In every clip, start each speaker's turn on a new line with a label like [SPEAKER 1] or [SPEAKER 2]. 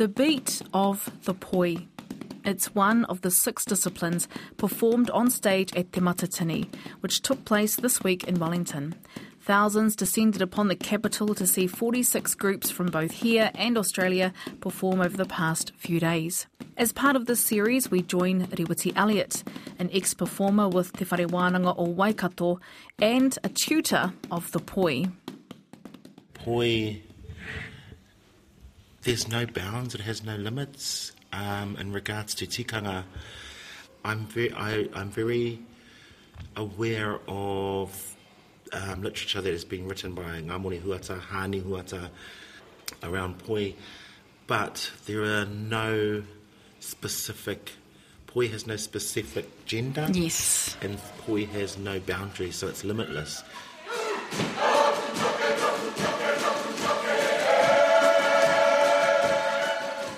[SPEAKER 1] The beat of the poi. It's one of the six disciplines performed on stage at Te Matatini, which took place this week in Wellington. Thousands descended upon the capital to see 46 groups from both here and Australia perform over the past few days. As part of this series, we join Reweti Elliott, an ex-performer with Te Whare Wānanga o Waikato and a tutor of the poi.
[SPEAKER 2] Poi, there's no bounds, it has no limits. Um, in regards to tikanga, I'm very, I, I'm very aware of um, literature that has been written by Ngāmoni Huata, Hani Huata around Poi, but there are no specific. Poi has no specific gender.
[SPEAKER 1] Yes.
[SPEAKER 2] And Poi has no boundaries, so it's limitless.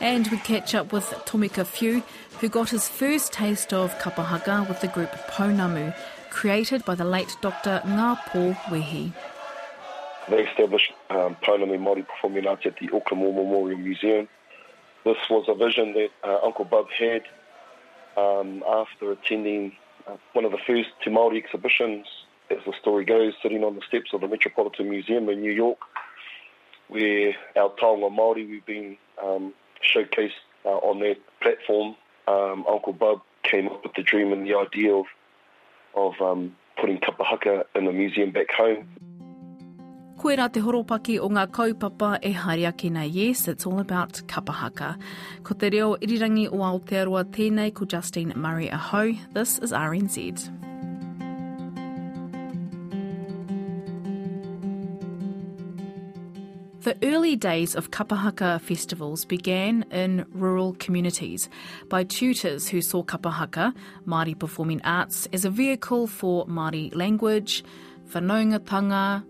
[SPEAKER 1] And we catch up with Tomika Whiu, who got his first taste of kapahaka with the group Pounamu, created by the late Dr. Ngā Pō Wehi.
[SPEAKER 3] They established um, Pounamu Māori Performing Arts at the Auckland War Memorial Museum. This was a vision that uh, Uncle Bub had um, after attending uh, one of the first Te Māori exhibitions, as the story goes, sitting on the steps of the Metropolitan Museum in New York, where our taonga Māori, we've been um, showcased uh, on their platform. Um, Uncle Bub came up with the dream and the idea of of um, putting kapahaka in the museum back home.
[SPEAKER 1] Koe rā te horopaki o ngā kaupapa e haere ake nei, yes, it's all about kapahaka. Ko te reo irirangi o Aotearoa tēnei ko Justine Murray Aho. This is RNZ. The early days of kapahaka festivals began in rural communities by tutors who saw kapahaka, Māori performing arts, as a vehicle for Māori language, for whanaungatanga,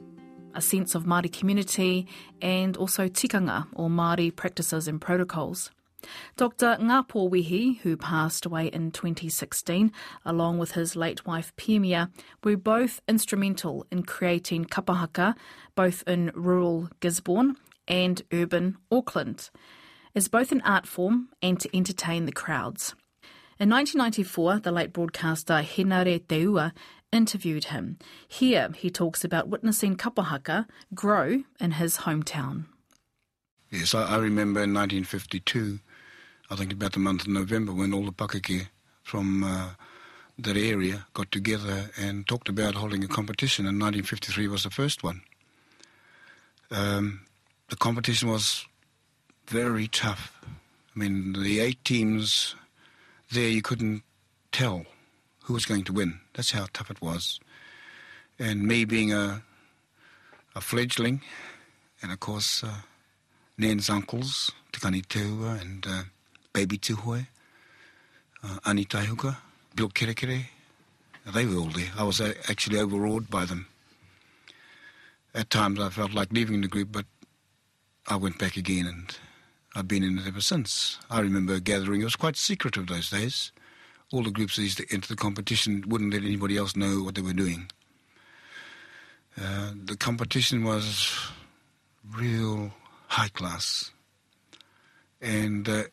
[SPEAKER 1] a sense of Māori community, and also tikanga, or Māori practices and protocols. Dr. Wehi, who passed away in 2016, along with his late wife Piemia, were both instrumental in creating kapahaka, both in rural Gisborne and urban Auckland, as both an art form and to entertain the crowds. In 1994, the late broadcaster Henare Te Ua interviewed him. Here, he talks about witnessing kapahaka grow in his hometown.
[SPEAKER 4] Yes, I remember in 1952 I think about the month of November when all the pakeke from uh, that area got together and talked about holding a competition, and 1953 was the first one. Um, the competition was very tough. I mean, the eight teams there, you couldn't tell who was going to win. That's how tough it was. And me being a, a fledgling, and of course, uh, Nan's uncles, Tikani Teua, and uh, Baby Tuhoe, uh, Ani Taihuka, Bill Kerekere. They were all there. I was actually overawed by them. At times I felt like leaving the group, but I went back again and I've been in it ever since. I remember a gathering, it was quite secretive those days. All the groups that used to enter the competition wouldn't let anybody else know what they were doing. Uh, the competition was real high class. And uh,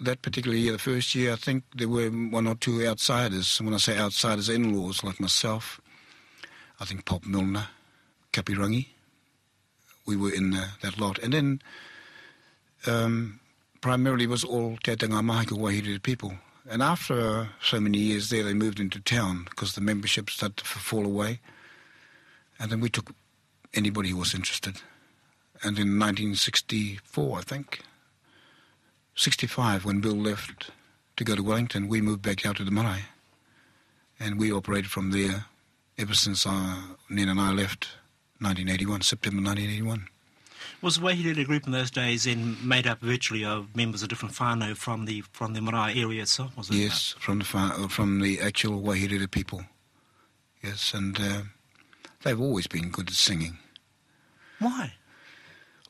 [SPEAKER 4] that particular year, the first year, I think there were one or two outsiders. When I say outsiders, in-laws like myself, I think Pop Milner, Kapirangi, we were in uh, that lot. And then um, primarily was all Te Atanga Mahika Wahiri people. And after so many years there, they moved into town because the membership started to fall away. And then we took anybody who was interested. And in 1964, I think, 65, when Bill left to go to Wellington, we moved back out to the marae. And we operated from there ever since uh, Nen and I left 1981, September 1981.
[SPEAKER 5] Was Waihīrere group in those days in made up virtually of members of different whānau from the from the marae area itself? Was it
[SPEAKER 4] yes, from the uh, from the actual Waihīrere people. Yes, and uh, they've always been good at singing.
[SPEAKER 5] Why?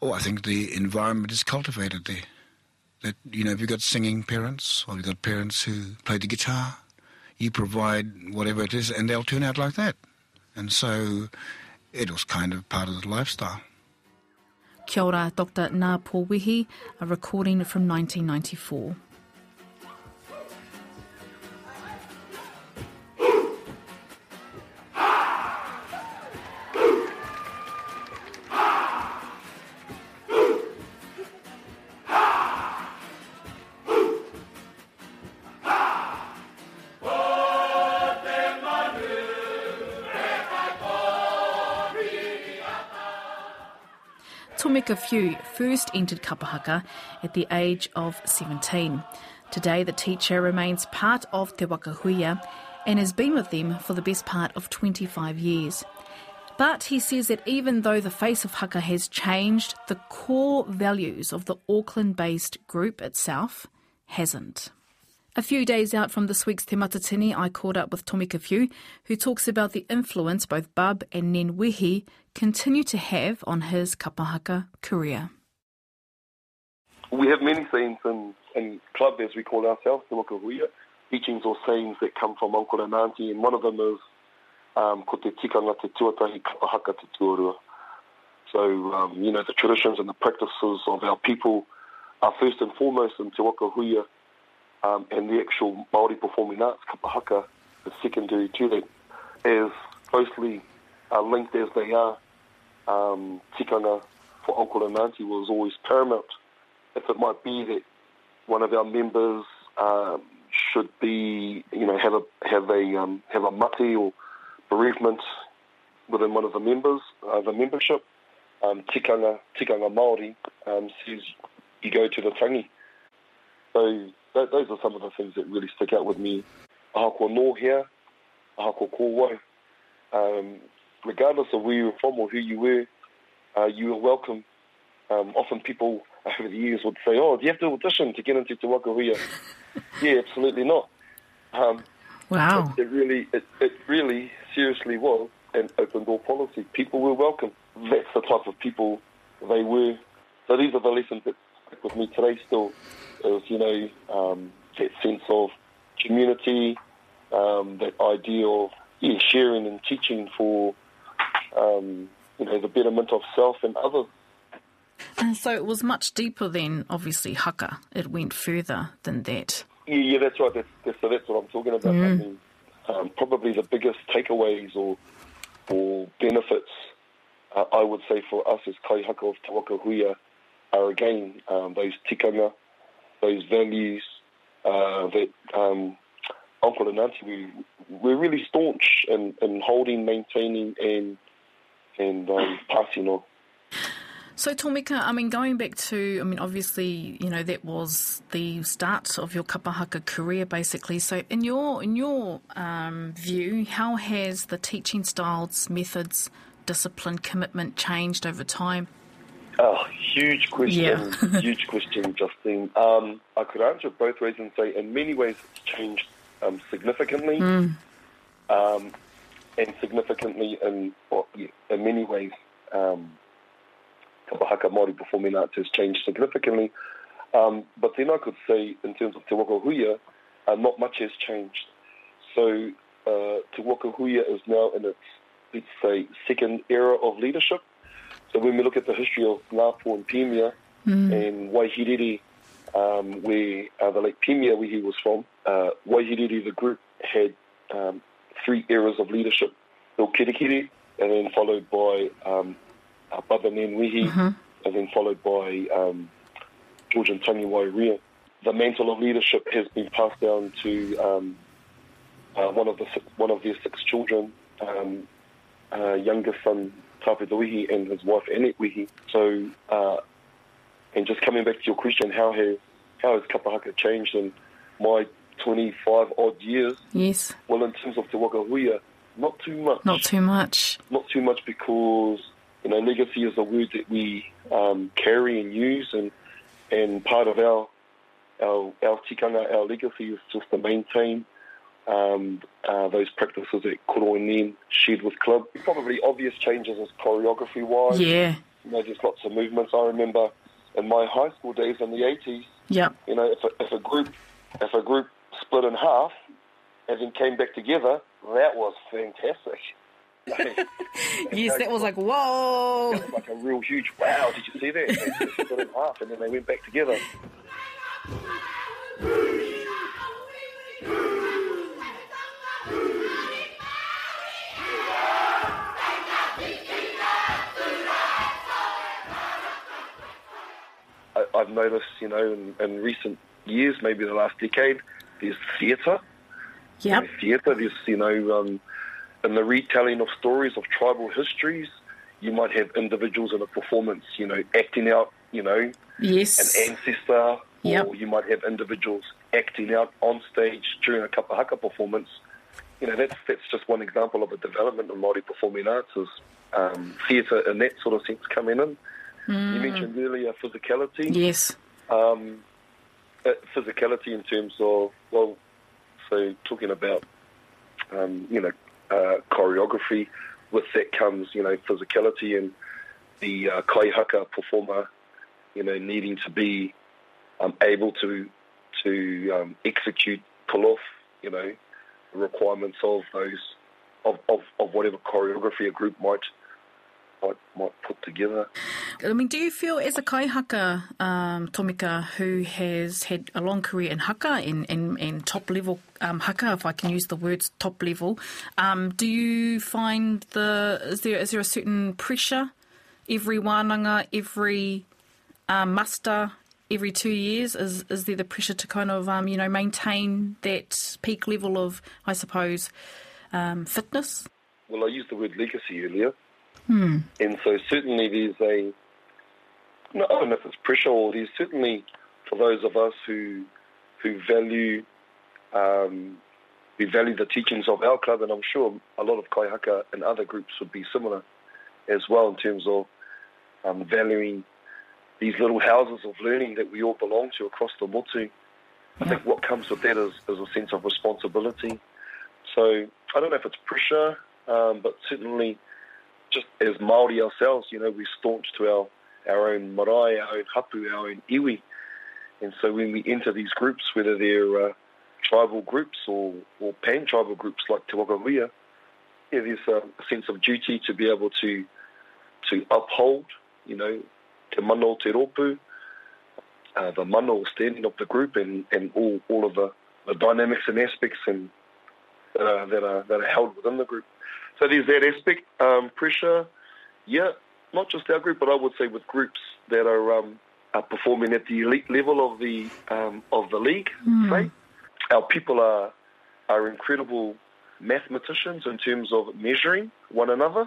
[SPEAKER 4] Oh, I think the environment is cultivated there that you know if you've got singing parents or you've got parents who play the guitar, you provide whatever it is, and they'll turn out like that. And so it was kind of part of the lifestyle.
[SPEAKER 1] Kia ora, Dr. Ngāpō Wehi, a recording from 1994. Whiu first entered Kapahaka at the age of 17. Today, the teacher remains part of Te Waka Huia and has been with them for the best part of 25 years. But he says that even though the face of Haka has changed, the core values of the Auckland based group itself hasn't. A few days out from this week's Te Matatini, I caught up with Tomika Whiu, who talks about the influence both Bub and Nen Wehi continue to have on his kapahaka career.
[SPEAKER 3] We have many sayings in, in club, as we call ourselves, Te Wakahuia, teachings or sayings that come from uncle and auntie, and one of them is um, ko te tikanga te tuatahi kapahaka te tuarua. So, um, you know, the traditions and the practices of our people are first and foremost in Te Waka Huia um, and the actual Māori performing arts, kapahaka, the secondary to that. As closely uh, linked as they are, um, tikanga for uncle and auntie was always paramount. If it might be that one of our members um, should be, you know, have a have a um, have a mate or bereavement within one of the members, uh, the membership, um, tikanga tikanga Maori um, says you go to the tangi. So those are some of the things that really stick out with me. Ahako no here, ahako ko Um, regardless of where you're from or who you were, uh, you are welcome. Um, often people over the years would say, "Oh, do you have to audition to get into Te Waka Huia?" yeah, absolutely not. Um,
[SPEAKER 1] wow.
[SPEAKER 3] It, it, really, it, it really, seriously was an open door policy. People were welcome. That's the type of people they were. So these are the lessons that with me today. Still, is you know um, that sense of community, um, that idea of yeah, sharing and teaching for um, you know the betterment of self and others.
[SPEAKER 1] And so it was much deeper than obviously haka. It went further than that.
[SPEAKER 3] Yeah, yeah, that's right. That's, that's, so that's what I'm talking about. Mm. I mean, um, probably the biggest takeaways or or benefits uh, I would say for us as kaihaka of Te Waka Huia are again um, those tikanga, those values uh, that um, Uncle and Auntie, we, we're really staunch in, in holding, maintaining, and and um, passing on.
[SPEAKER 1] So, Tomika, I mean, going back to, I mean, obviously, you know, that was the start of your kapahaka career, basically. So, in your in your um, view, how has the teaching styles, methods, discipline, commitment changed over time?
[SPEAKER 3] Oh, huge question. Yeah. huge question, Justine. Um, I could answer it both ways and say, in many ways, it's changed um, significantly, mm. um, and significantly in well, yeah, in many ways, um, Kapahaka Māori performing arts has changed significantly. Um, but then I could say, in terms of Te Waka Huia, uh, not much has changed. So uh, Te Waka Huia is now in its, let's say, second era of leadership. So when we look at the history of Ngāpō and Pemia mm. and Waihīrere, um, where uh, the late Pemia, where he was from, uh, Waihīrere, the group, had um, three eras of leadership. Bill Kerekere, and then followed by um, uh, Baba Nenwehi, mm-hmm. and then followed by um, George and Tangi Wairia. The mantle of leadership has been passed down to um, uh, one of the one of their six children, um, uh, youngest son Tāpeta Wehi and his wife Annette Wehi. So, uh, and just coming back to your question, how has how has Kapahaka changed in my 25 odd years?
[SPEAKER 1] Yes.
[SPEAKER 3] Well, in terms of Te Waka Huia, not too much.
[SPEAKER 1] Not too much.
[SPEAKER 3] Not too much because you know legacy is a word that we um, carry and use, and and part of our our our tikanga, our legacy is just to maintain um, uh, those practices that Nen shared with club. Probably obvious changes as choreography wise.
[SPEAKER 1] Yeah.
[SPEAKER 3] You know, just lots of movements. I remember in my high school days in the 80s.
[SPEAKER 1] Yeah.
[SPEAKER 3] You know, if a, if a group if a group split in half and then came back together, that was fantastic.
[SPEAKER 1] yes, that was like, whoa.
[SPEAKER 3] Was like a real huge wow, did you see that? They split in half and then they went back together. I've noticed, you know, in, in recent years, maybe the last decade, there's theatre.
[SPEAKER 1] Yep.
[SPEAKER 3] Theatre, there's, you know, um, in the retelling of stories of tribal histories, you might have individuals in a performance, you know, acting out, you know,
[SPEAKER 1] Yes.
[SPEAKER 3] an ancestor,
[SPEAKER 1] Yep.
[SPEAKER 3] or you might have individuals acting out on stage during a kapahaka performance. You know, that's that's just one example of a development of Māori performing arts is um, theatre in that sort of sense coming in. You mentioned earlier physicality.
[SPEAKER 1] Yes.
[SPEAKER 3] Um, uh, physicality in terms of, well, so talking about, um, you know, uh, choreography, with that comes, you know, physicality and the uh, kaihaka performer, you know, needing to be um, able to to um, execute, pull off, you know, the requirements of those of, of, of whatever choreography a group might might, might put together.
[SPEAKER 1] I mean, do you feel as a kaihaka, um, Tomika, who has had a long career in haka and, and, and top level um, haka, if I can use the words top level, um, do you find the is there is there a certain pressure every wānanga, every um, muster, every two years? Is is there the pressure to kind of um, you know maintain that peak level of, I suppose, um, fitness?
[SPEAKER 3] Well, I used the word legacy earlier. And so certainly there's a, no, I don't know if it's pressure or there's certainly for those of us who who value um, who value the teachings of our club, and I'm sure a lot of kaihaka and other groups would be similar as well in terms of um, valuing these little houses of learning that we all belong to across the motu. I think what comes with that is, is a sense of responsibility. So I don't know if it's pressure, um, but certainly just as Māori ourselves, you know, we're staunch to our, our own marae, our own hapu, our own iwi. And so when we enter these groups, whether they're uh, tribal groups or, or pan-tribal groups like Te Waka Huia, yeah, there's a, sense of duty to be able to to uphold, you know, te mano te ropu, uh, the mano standing of the group and, and all, all of the, the dynamics and aspects and are, that are that are held within the group. So there's that aspect, um, pressure, yeah, not just our group, but I would say with groups that are, um, are performing at the elite level of the um, of the league. Say, our people are are incredible mathematicians in terms of measuring one another.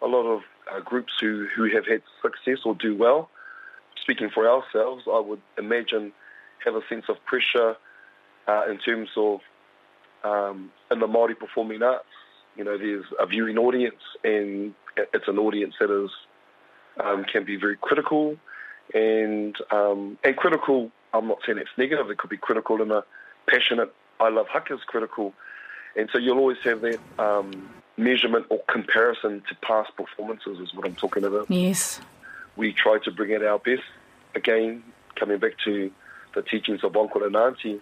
[SPEAKER 3] A lot of uh, groups who, who have had success or do well, speaking for ourselves, I would imagine have a sense of pressure uh, in terms of um, in the Māori performing arts. You know, there's a viewing audience, and it's an audience that is um, can be very critical, and um, and critical. I'm not saying it's negative. It could be critical in a passionate. I love Haka's critical, and so you'll always have that um, measurement or comparison to past performances. Is what I'm talking about
[SPEAKER 1] Yes.
[SPEAKER 3] we try to bring out our best. Again, coming back to the teachings of Uncle and Auntie,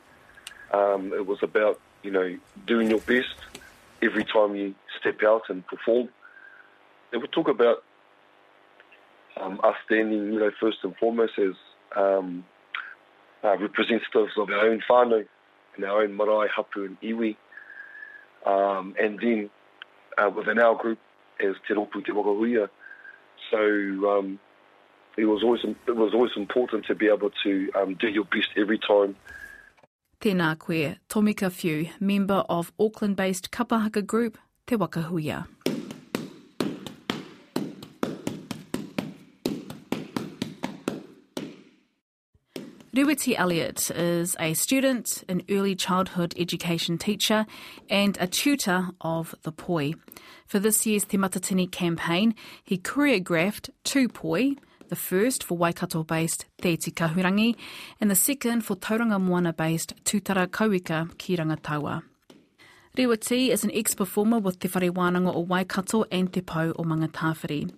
[SPEAKER 3] um, it was about you know doing your best every time you step out and perform. They would talk about um, us standing, you know, first and foremost as um, uh, representatives of our own whānau and our own marae, hapu and iwi. Um, and then uh, within our group as Te Ropu Te Wakahuia. So um, it was always it was always important to be able to um, do your best every time.
[SPEAKER 1] Tēnā koe, Tomika Whiu, member of Auckland-based kapahaka group Te Wakahuia. Reweti Elliott is a student, an early childhood education teacher, and a tutor of the poi. For this year's Te Matatini campaign, he choreographed two poi, the first for Waikato-based Te Kahurangi, and the second for Tauranga Moana-based Tūtara Kauika ki Rangataua. Reweti is an ex-performer with Te Whare Wānanga o Waikato and Te Pou o Mangatāwhiri.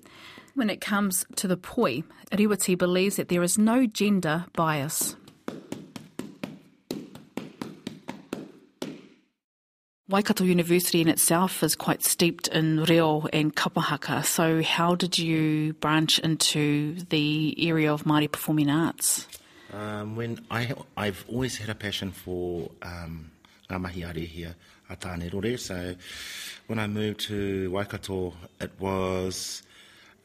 [SPEAKER 1] When it comes to the poi, Reweti believes that there is no gender bias. Waikato University in itself is quite steeped in reo and kapahaka, so how did you branch into the area of Māori performing arts?
[SPEAKER 2] Um, when I, I've always had a passion for um, ngā mahi are here a tāne rore, so when I moved to Waikato, it was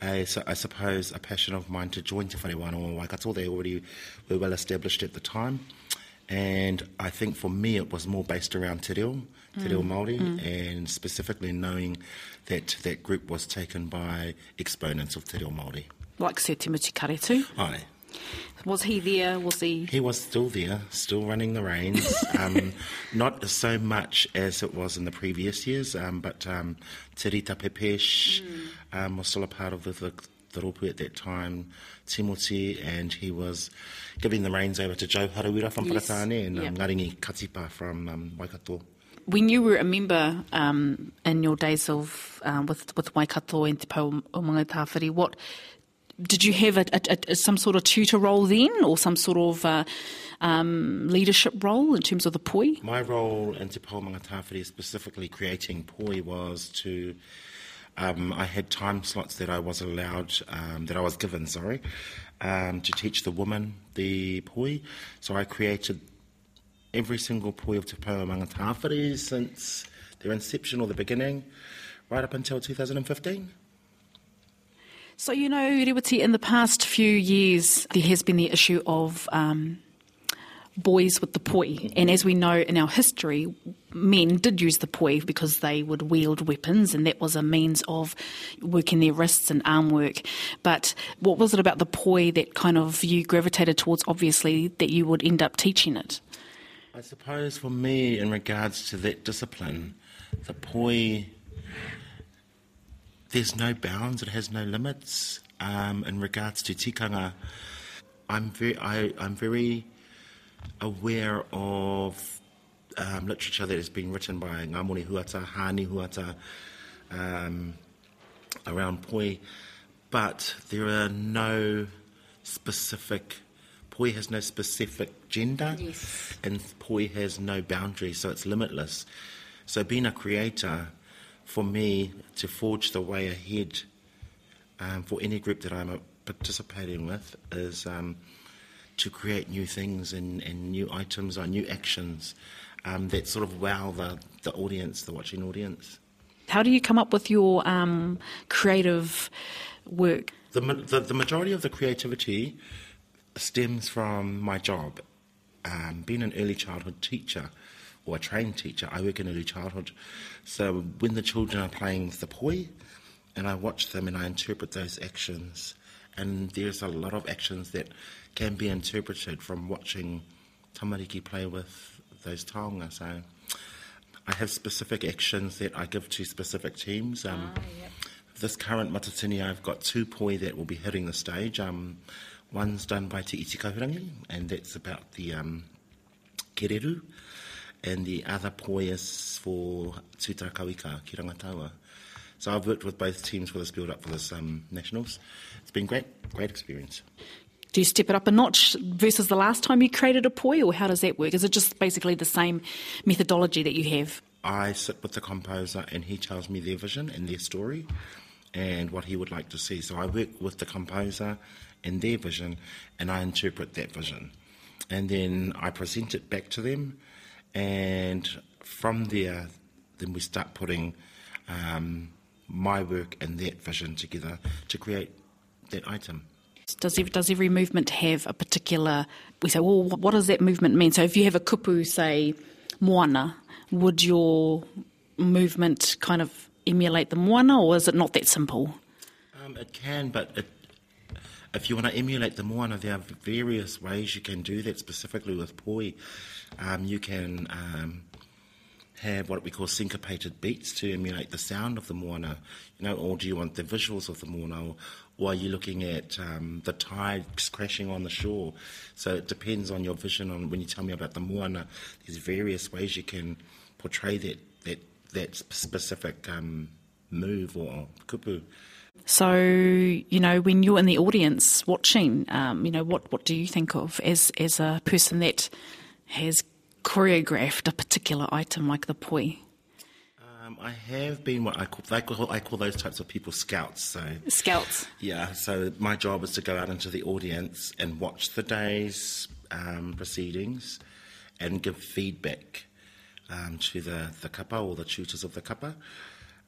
[SPEAKER 2] a, I suppose a passion of mine to join Te Whare Wānanga o Waikato. They already were well established at the time. And I think for me it was more based around Te Reo, Te Reo Māori, and specifically knowing that that group was taken by exponents of Te Reo Māori.
[SPEAKER 1] Like Sir Timothy Karetu.
[SPEAKER 2] Aye.
[SPEAKER 1] Was he there? Was he?
[SPEAKER 2] He was still there, still running the reins. um, not so much as it was in the previous years, um, but um, Pepesh um, was still a part of the, the, the ropu at that time, Timothy, and he was giving the reins over to Joe Harawira from
[SPEAKER 1] Yes.
[SPEAKER 2] Paratane and
[SPEAKER 1] Yep.
[SPEAKER 2] um, Ngaringi Katipa from um, Waikato.
[SPEAKER 1] When you were a member um, in your days of um, with with Waikato and Te Pou o what did you have a, a, a, some sort of tutor role then, or some sort of uh, um, leadership role in terms of the poi?
[SPEAKER 2] My role in Te Pou Mangatāwhiri, specifically creating poi, was to. Um, I had time slots that I was allowed, um, that I was given, sorry, um, to teach the women the poi. So I created every single poi of Te Pou Mangatāwhiri since their inception or the beginning, right up until 2015.
[SPEAKER 1] So, you know, Reweti, in the past few years, there has been the issue of um, boys with the poi. And as we know in our history, men did use the poi because they would wield weapons, and that was a means of working their wrists and arm work. But what was it about the poi that kind of you gravitated towards, obviously, that you would end up teaching it?
[SPEAKER 2] I suppose for me, in regards to that discipline, the poi, there's no bounds, it has no limits. Um, in regards to tikanga, I'm very, I, I'm very aware of um, literature that is being written by Ngāmoni Huata, Hāni Huata, um, around poi, but there are no specific. Poi has no specific gender,
[SPEAKER 1] Yes.
[SPEAKER 2] and poi has no boundaries, so it's limitless. So being a creator, for me, to forge the way ahead um, for any group that I'm participating with is um, to create new things and, and new items or new actions um, that sort of wow the, the audience, the watching audience.
[SPEAKER 1] How do you come up with your um, creative work?
[SPEAKER 2] The, the, the majority of the creativity stems from my job. Um, being an early childhood teacher or a trained teacher, I work in early childhood. So when the children are playing with the poi, and I watch them and I interpret those actions, and there's a lot of actions that can be interpreted from watching tamariki play with those taonga. So I have specific actions that I give to specific teams. Um, This current matatini, I've got two poi that will be hitting the stage. Um, one's done by Te Iti Kahurangi, and that's about the um, kereru, and the other poi is for Tūtara Kauika, ki. So I've worked with both teams for this build-up for this um, nationals. It's been great, great experience.
[SPEAKER 1] Do you step it up a notch versus the last time you created a poi, or how does that work? Is it just basically the same methodology that you have?
[SPEAKER 2] I sit with the composer and he tells me their vision and their story and what he would like to see. So I work with the composer and their vision and I interpret that vision. And then I present it back to them and from there then we start putting um, my work and that vision together to create that item.
[SPEAKER 1] Does every, does every movement have a particular? We say, well, what does that movement mean? So if you have a kupu, say moana, would your movement kind of emulate the moana, or is it not that simple?
[SPEAKER 2] Um, it can, but it, if you want to emulate the moana, there are various ways you can do that, specifically with poi. Um, you can um, have what we call syncopated beats to emulate the sound of the moana, you know, or do you want the visuals of the moana, or, or are looking at um, the tides crashing on the shore? So it depends on your vision on when you tell me about the moana. There's various ways you can portray that that that specific um, move or kupu.
[SPEAKER 1] So you know, when you're in the audience watching, um, you know, what what do you think of as as a person that has choreographed a particular item like the poi?
[SPEAKER 2] Um, I have been what I call, I call I call those types of people scouts. So
[SPEAKER 1] Scouts.
[SPEAKER 2] yeah, so my job is to go out into the audience and watch the day's um, proceedings and give feedback um, to the, the kapa or the tutors of the kapa.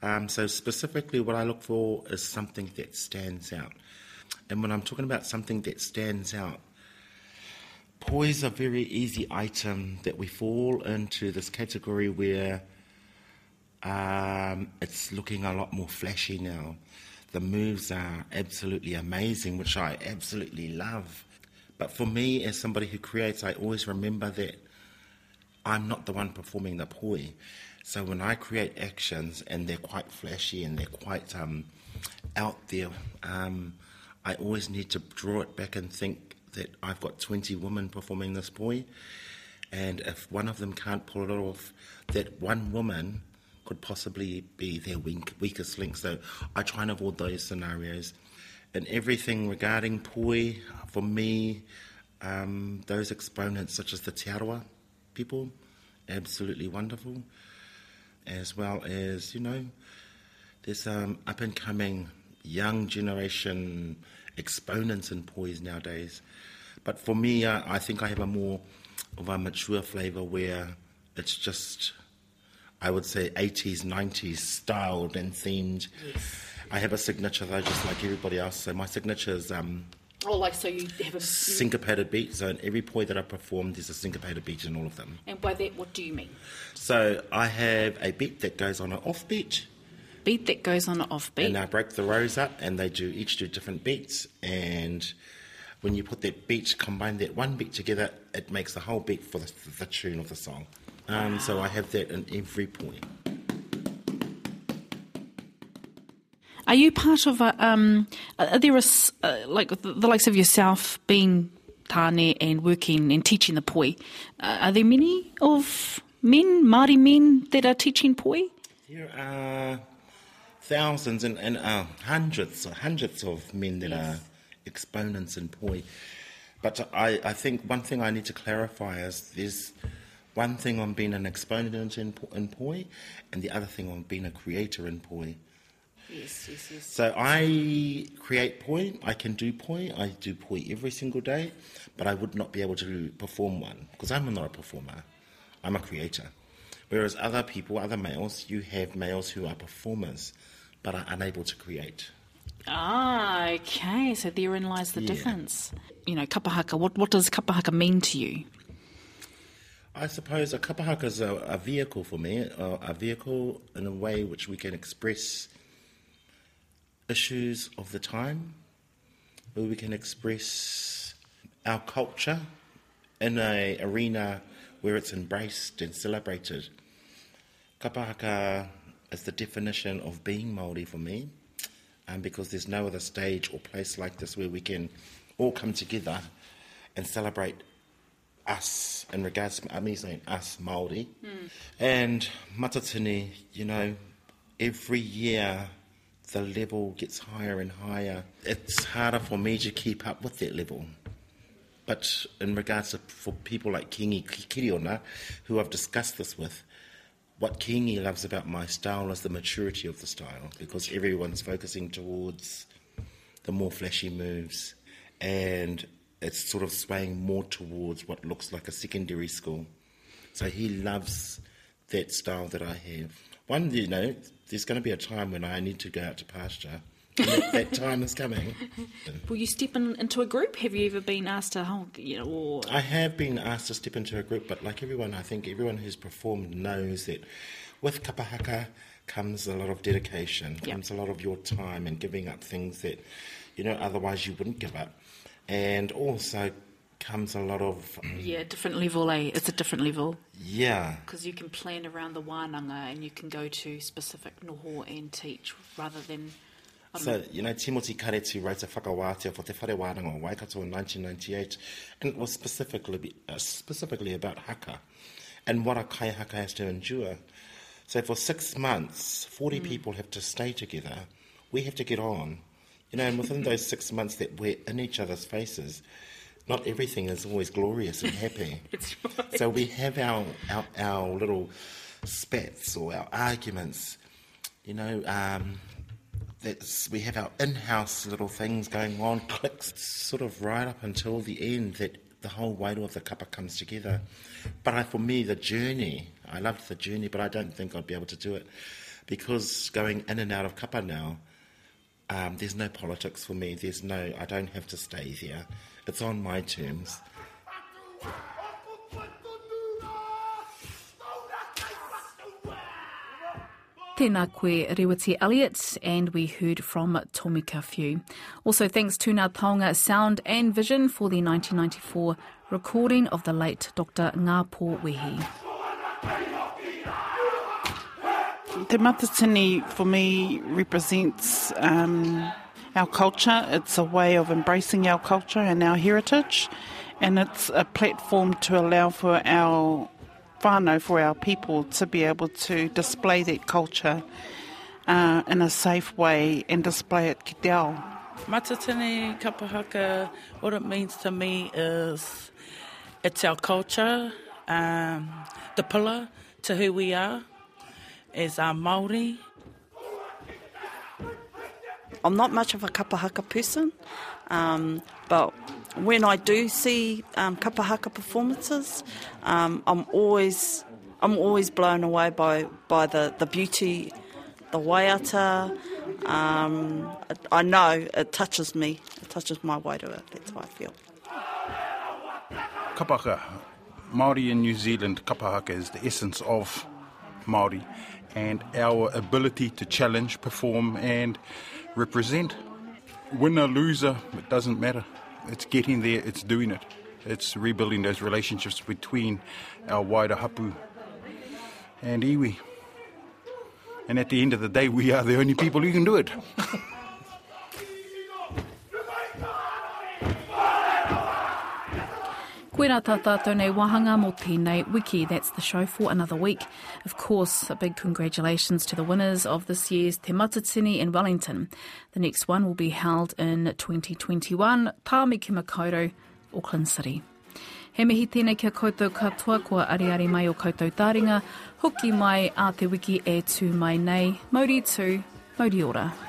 [SPEAKER 2] Um, so specifically, what I look for is something that stands out. And when I'm talking about something that stands out, poi is a very easy item that we fall into this category where um, it's looking a lot more flashy now. The moves are absolutely amazing, which I absolutely love. But for me, as somebody who creates, I always remember that I'm not the one performing the poi. So when I create actions and they're quite flashy and they're quite um, out there, um, I always need to draw it back and think that I've got 20 women performing this poi. And if one of them can't pull it off, that one woman could possibly be their weak, weakest link. So I try and avoid those scenarios. And everything regarding poi, for me, um, those exponents such as the Te Arawa people, absolutely wonderful. As well as, you know, there's um, up and coming young generation exponents in poise nowadays. But for me, uh, I think I have a more of a mature flavour where it's just, I would say, 80s, 90s styled and themed. Yes. I have a signature though, just like everybody else. So my signature is um,
[SPEAKER 1] Oh, like so you have a.
[SPEAKER 2] syncopated beat. So in every poi that I perform, there's a syncopated beat in all of them.
[SPEAKER 1] And by that, what do you mean?
[SPEAKER 2] So I have a beat that goes on an off beat,
[SPEAKER 1] Beat that goes on an offbeat.
[SPEAKER 2] and I break the rows up, and they do each do different beats. And when you put that beat, combine that one beat together, it makes the whole beat for the, the tune of the song. Um, So I have that in every poi.
[SPEAKER 1] Are you part of a? Um, are there a uh, like the, the likes of yourself being tane and working and teaching the poi? Uh, are there many of men, Māori men, that are teaching poi?
[SPEAKER 2] There are thousands and, and uh, hundreds, hundreds of men that are exponents in poi. But I, I think one thing I need to clarify is there's one thing on being an exponent in, in poi, and the other thing on being a creator in poi.
[SPEAKER 1] Yes, yes, yes.
[SPEAKER 2] So I create poi, I can do poi, I do poi every single day, but I would not be able to perform one because I'm not a performer, I'm a creator. Whereas other people, other males, you have males who are performers but are unable to create.
[SPEAKER 1] Ah, okay. So therein lies the
[SPEAKER 2] Yeah.
[SPEAKER 1] difference. You know, kapahaka. What what does kapahaka mean to you?
[SPEAKER 2] I suppose a kapahaka is a, a vehicle for me, a, a vehicle in a way which we can express issues of the time, where we can express our culture in a arena where it's embraced and celebrated. Kapahaka is the definition of being Māori for me, um, because there's no other stage or place like this where we can all come together and celebrate us in regards to, mean saying us Māori. Hmm. And Matatini, you know, every year the level gets higher and higher. It's harder for me to keep up with that level. But in regards to for people like Kingi Kiriona, who I've discussed this with, what Kingi loves about my style is the maturity of the style because everyone's focusing towards the more flashy moves and it's sort of swaying more towards what looks like a secondary school. So he loves that style that I have. One, you know, there's going to be a time when I need to go out to pasture. That, that time is coming.
[SPEAKER 1] Will you step in, into a group? Have you ever been asked to, oh, you know, or
[SPEAKER 2] I have been asked to step into a group, but like everyone, I think everyone who's performed knows that with kapahaka comes a lot of dedication,
[SPEAKER 1] Yep.
[SPEAKER 2] comes a lot of your time and giving up things that, you know, otherwise you wouldn't give up. And also comes a lot of,
[SPEAKER 1] yeah, different level, eh? It's a different level
[SPEAKER 2] yeah,
[SPEAKER 1] because you can plan around the wānanga and you can go to specific noho and teach rather than. Don't
[SPEAKER 2] So, you know, Timothy Karetu wrote a whakawātea for Te Whare Wānanga o Waikato in 1998, and it was specifically, uh, specifically about haka and what a kai haka has to endure. So for six months, 40 people have to stay together. We have to get on. You know, and within those six months that we're in each other's faces, not everything is always glorious and happy.
[SPEAKER 1] Right.
[SPEAKER 2] So we have our, our, our little spats or our arguments. You know, um, that's, we have our in-house little things going on, clicks sort of right up until the end that the whole weight of the kapa comes together. But I, for me, the journey, I loved the journey, but I don't think I'd be able to do it because going in and out of kapa now, um, there's no politics for me. There's no, I don't have to stay there. It's on my terms.
[SPEAKER 1] Tēnā koe Reweti Elliott, and we heard from Tomika Whiu. Also, thanks to Ngā Taonga Sound and Vision for the 1994 recording of the late Dr. Ngāpō Wehi.
[SPEAKER 6] Te matatini for me represents um, our culture. It's a way of embracing our culture and our heritage, and it's a platform to allow for our whānau for our people to be able to display that culture uh, in a safe way and display it ki te.
[SPEAKER 7] Matatini kapahaka, what it means to me is it's our culture, um, the pillar to who we are as our Māori.
[SPEAKER 8] I'm not much of a kapahaka person, um, but when I do see um, kapahaka performances, um, I'm always I'm always blown away by, by the, the beauty, the waiata. Um, I know it touches me. It touches my waitua. That's how I feel.
[SPEAKER 9] Kapahaka, Māori in New Zealand, kapahaka is the essence of Māori and our ability to challenge, perform and represent. Winner, loser, it doesn't matter. It's getting there, it's doing it. It's rebuilding those relationships between our wider hapu and iwi. And at the end of the day, we are the only people who can do it.
[SPEAKER 1] Koe rā tā tātou nei wahanga mō tēnei wiki. That's the show for another week. Of course, a big congratulations to the winners of this year's Te Matatini in Wellington. The next one will be held in 2021, Tāmiki Makaurau, Auckland City. He mihi tēnei kia koutou katoa kua ariari mai o koutou tāringa, hoki mai a te wiki e tū mai nei, mauri tū, mauri ora.